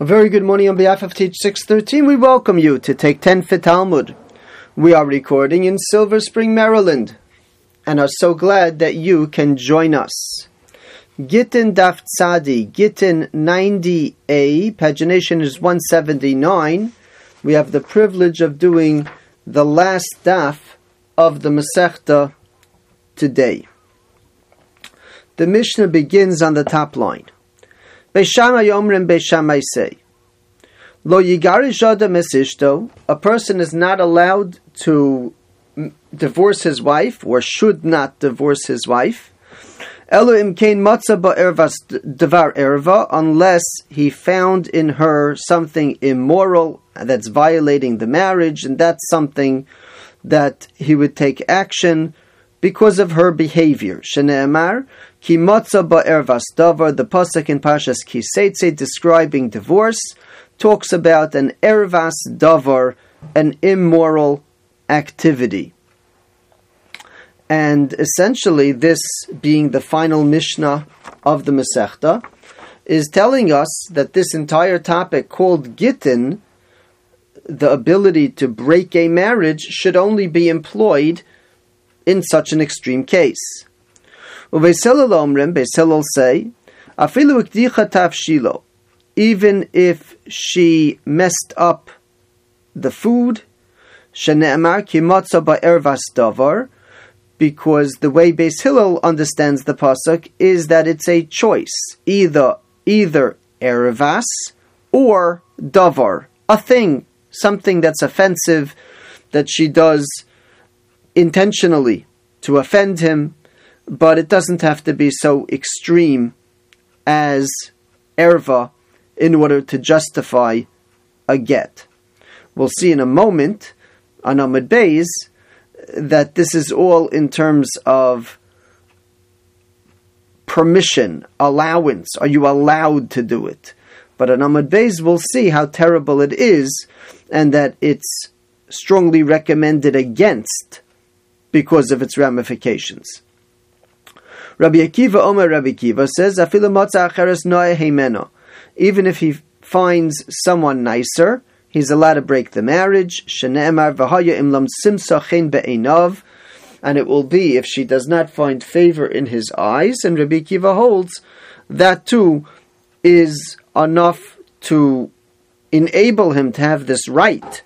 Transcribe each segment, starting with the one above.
A very good morning on behalf of Teach 613. We welcome you to take 10 for Talmud. We are recording in Silver Spring, Maryland, and are so glad that you can join us. Gittin Daf Tzadi, Gittin 90a, pagination is 179. We have the privilege of doing the last daf of the Masechta today. The Mishnah begins on the top line. Beis Shammai Beishamai say, Lo yigarish adam a person is not allowed to divorce his wife, or should not divorce his wife, Elo imkein matza ba'ervas devar erva, unless he found in her something immoral that's violating the marriage, and that's something that he would take action because of her behavior. Shene'emar, ki matza ba'ervas davar, the pasuk in Pashas Kiseitze describing divorce, talks about an ervas davar, an immoral activity. And essentially, this being the final Mishnah of the Masechta, is telling us that this entire topic called Gittin, the ability to break a marriage, should only be employed in such an extreme case. Say, even if she messed up the food, davar, because the way Beis Hillel understands the pasuk is that it's a choice, either either erevas or davar, a thing, something that's offensive that she does intentionally to offend him, but it doesn't have to be so extreme as erva in order to justify a get. We'll see in a moment on Amud Beis that this is all in terms of permission, allowance. Are you allowed to do it? But on Amud Beis, we'll see how terrible it is and that it's strongly recommended against because of its ramifications. Rabbi Akiva Omer Rabbi Akiva says, Even if he finds someone nicer, he's allowed to break the marriage. And it will be if she does not find favor in his eyes. And Rabbi Akiva holds that too is enough to enable him to have this right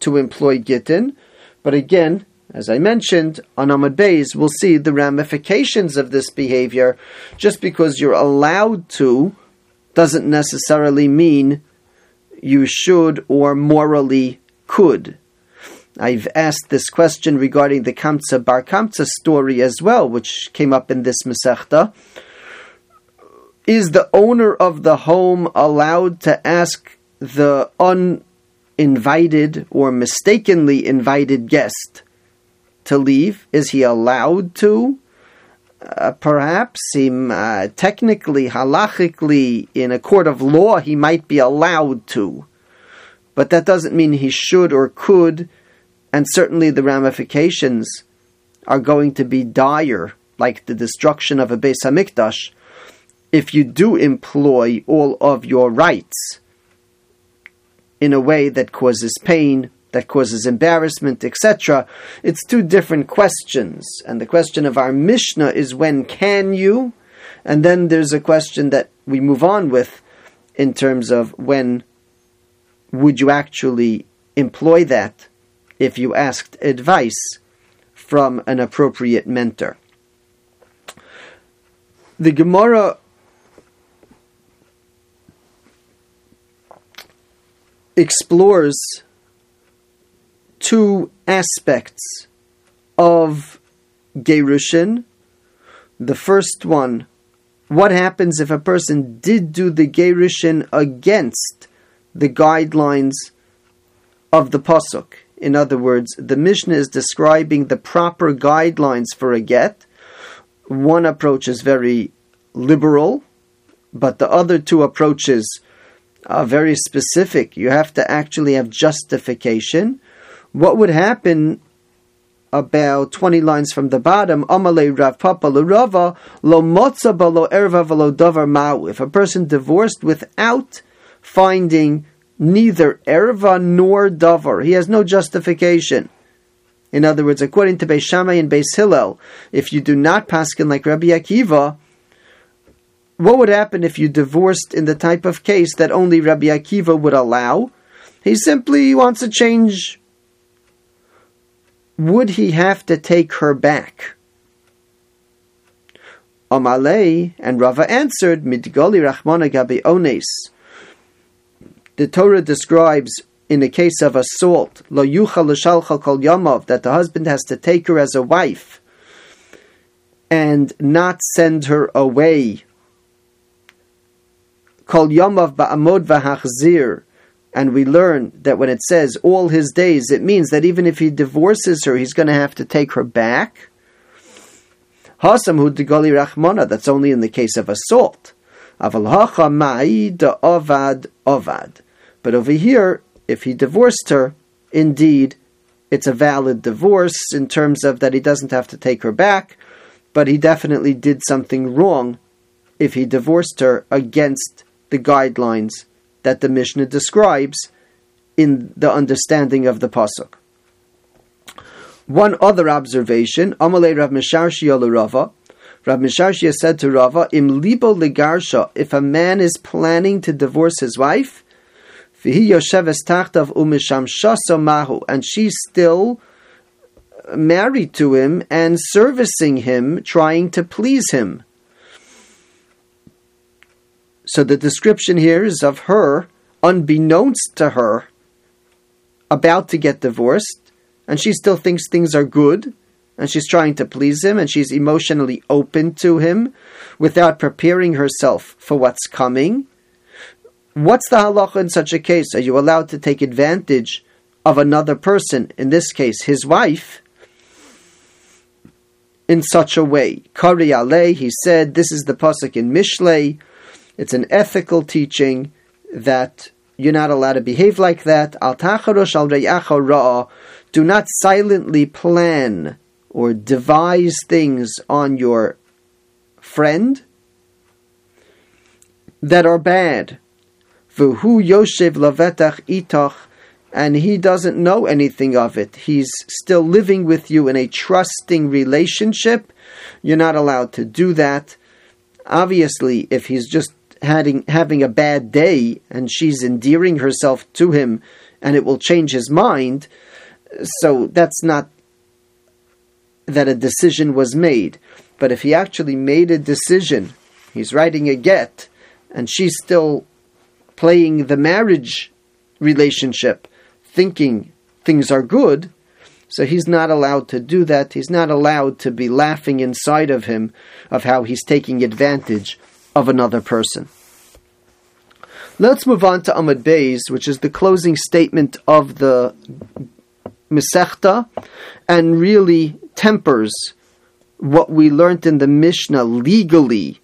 to employ gittin. But again, as I mentioned, on Amud Beis, we'll see the ramifications of this behavior. Just because you're allowed to doesn't necessarily mean you should or morally could. I've asked this question regarding the Kamsa Bar Kamsa story as well, which came up in this Masechta. Is the owner of the home allowed to ask the uninvited or mistakenly invited guest to leave? Is he allowed to? Uh, perhaps him uh, technically, halachically, in a court of law, he might be allowed to, but that doesn't mean he should or could, and certainly the ramifications are going to be dire, like the destruction of a Beis Hamikdash, if you do employ all of your rights in a way that causes pain that causes embarrassment, etc. It's two different questions. And the question of our Mishnah is when can you? And then there's a question that we move on with in terms of when would you actually employ that if you asked advice from an appropriate mentor. The Gemara explores two aspects of Gerushin. The first one, what happens if a person did do the Gerushin against the guidelines of the Pasuk? In other words, the Mishnah is describing the proper guidelines for a get. One approach is very liberal, but the other two approaches are very specific. You have to actually have justification what would happen about 20 lines from the bottom, Rav Papa Lo. If a person divorced without finding neither erva nor davar. He has no justification. In other words, according to Beis Shammai and Beis Hillel, if you do not paskin like Rabbi Akiva, what would happen if you divorced in the type of case that only Rabbi Akiva would allow? He simply wants to change. Would he have to take her back? Amalei and Rava answered, Midgoli Rachmana Gabi Ones. The Torah describes in the case of assault, lo kol yamav, that the husband has to take her as a wife and not send her away. Kol yamav ba'amod v'hachzir. And we learn that when it says all his days, it means that even if he divorces her, he's going to have to take her back. Hasam hu rachmana, that's only in the case of assault. But over here, if he divorced her, indeed, it's a valid divorce in terms of that he doesn't have to take her back, but he definitely did something wrong if he divorced her against the guidelines that the Mishnah describes in the understanding of the pasuk. One other observation, Amalei Rav Misharshia Rava. Rav Misharshia said to Rava, Im libo legarsha, if a man is planning to divorce his wife, v'hi yosheves tachtav umisham mahu, and she's still married to him and servicing him, trying to please him. So the description here is of her, unbeknownst to her, about to get divorced, and she still thinks things are good, and she's trying to please him, and she's emotionally open to him without preparing herself for what's coming. What's the halacha in such a case? Are you allowed to take advantage of another person, in this case his wife, in such a way? Kari he said, this is the pasuk in Mishlei. It's an ethical teaching that you're not allowed to behave like that. Al al Do not silently plan or devise things on your friend that are bad. V'hu yoshev lavetach itach, and he doesn't know anything of it. He's still living with you in a trusting relationship. You're not allowed to do that. Obviously, if he's just having having a bad day and she's endearing herself to him, and it will change his mind, so that's not that a decision was made. But if he actually made a decision, he's writing a get, and she's still playing the marriage relationship, thinking things are good, so he's not allowed to do that. He's not allowed to be laughing inside of him of how he's taking advantage of another person. Let's move on to Amud Beis, which is the closing statement of the Masechta, and really tempers what we learned in the Mishnah legally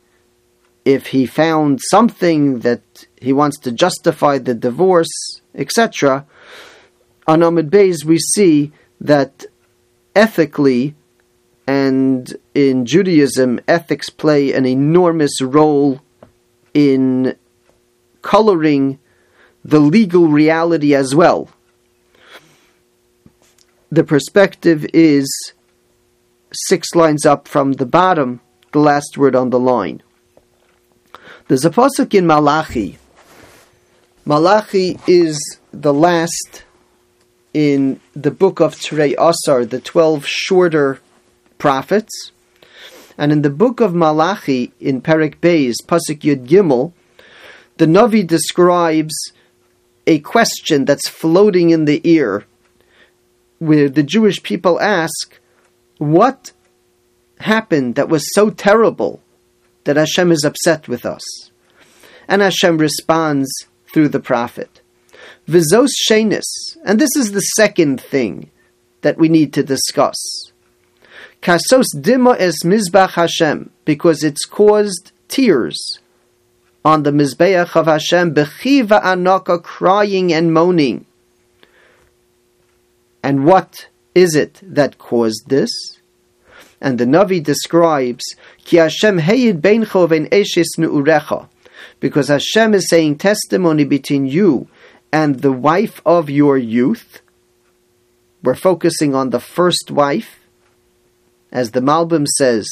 if he found something that he wants to justify the divorce, etc., on Amud Beis we see that ethically and in Judaism, ethics play an enormous role in coloring the legal reality as well. The perspective is six lines up from the bottom, the last word on the line. There's a pasuk in Malachi. Malachi is the last in the book of Terei Asar, the twelve shorter prophets. And in the book of Malachi, in Perik Beis, Pasuk Yud Gimel, the Navi describes a question that's floating in the ear, where the Jewish people ask, What happened that was so terrible that Hashem is upset with us. And Hashem responds through the prophet. Vizos shenis, and this is the second thing that we need to discuss. Kasos dima es mizbeach Hashem, because it's caused tears on the mizbeach of Hashem, bechiva anaka, crying and moaning. And what is it that caused this? And the Navi describes, Ki Hashem heyid beincho ven eshes nu'urecha, because Hashem is saying testimony between you and the wife of your youth. We're focusing on the first wife. As the Malbim says,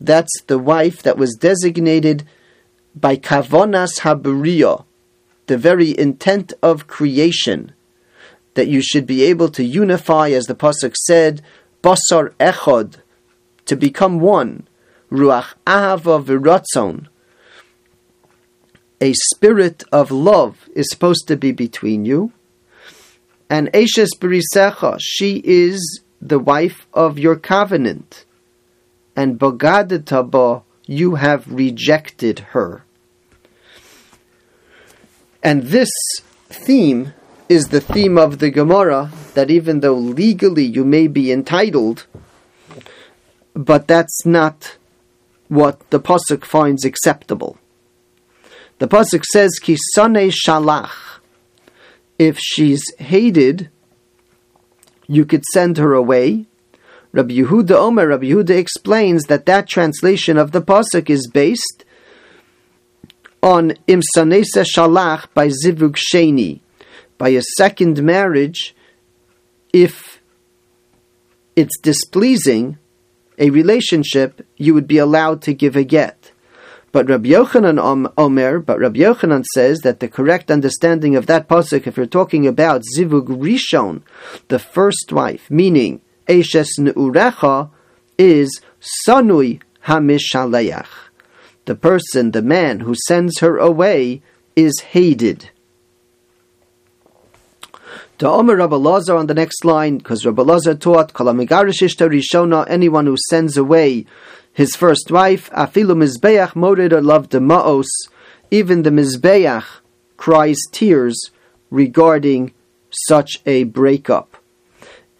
that's the wife that was designated by Kavonas Habriya, the very intent of creation, that you should be able to unify, as the Pasuk said, Basar Echod, to become one, Ruach Ahava Viratzon, a spirit of love is supposed to be between you. And Eshes Berisecha, she is the wife of your covenant. And Bogadetaba, you have rejected her. And this theme is the theme of the Gemara that even though legally you may be entitled, but that's not what the Pasuk finds acceptable. The pasuk says kisane shalach. If she's hated, you could send her away. Rabbi Yehuda Omer, Rabbi Yehuda explains that that translation of the pasuk is based on imsanesa shalach by zivug sheni, by a second marriage. If it's displeasing a relationship, you would be allowed to give a get. But Rabbi Yochanan Omer, but Rabbi Yochanan says that the correct understanding of that pasuk, if you're talking about zivug rishon, the first wife, meaning eshes neurecha, is sanui hamishaleach. The person, the man who sends her away, is hated. To Omer Rabbi Lazar on the next line, because Rabbi taught, Kalamigarish Rishona, anyone who sends away his first wife, Afilu Mizbeach Morid loved the Ma'os, even the Mizbeach cries tears regarding such a breakup.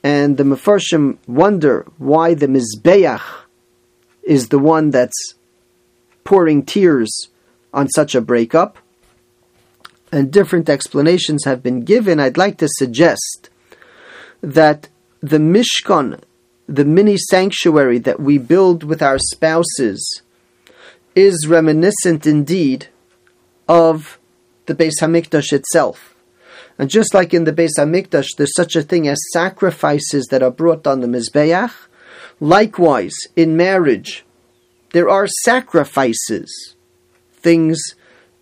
And the Mefarshim wonder why the Mizbeach is the one that's pouring tears on such a breakup. And different explanations have been given. I'd like to suggest that the Mishkan the mini sanctuary that we build with our spouses is reminiscent indeed of the Beis Hamikdash itself. And just like in the Beis Hamikdash, there's such a thing as sacrifices that are brought on the Mizbeach. Likewise, in marriage, there are sacrifices, things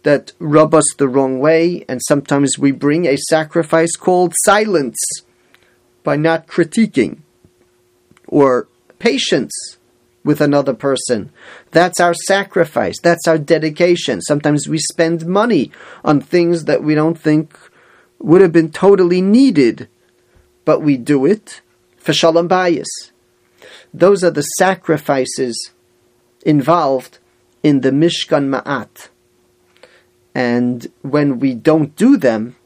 that rub us the wrong way, and sometimes we bring a sacrifice called silence by not critiquing or patience with another person. That's our sacrifice. That's our dedication. Sometimes we spend money on things that we don't think would have been totally needed, but we do it for shalom bayis. Those are the sacrifices involved in the Mishkan Ma'at. And when we don't do them,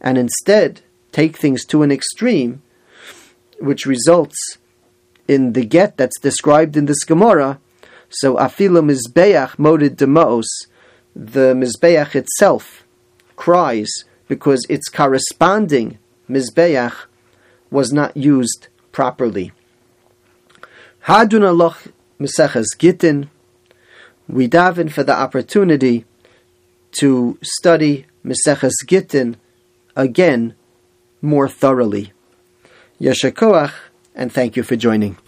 and instead take things to an extreme, which results in the get that's described in this Gemara. So afilu mizbeach moded demos, the mizbeach itself cries because its corresponding mizbeach was not used properly. Hadun aloch miseches gittin. We daven for the opportunity to study Meseches Gittin again more thoroughly. Yeshakoach and thank you for joining.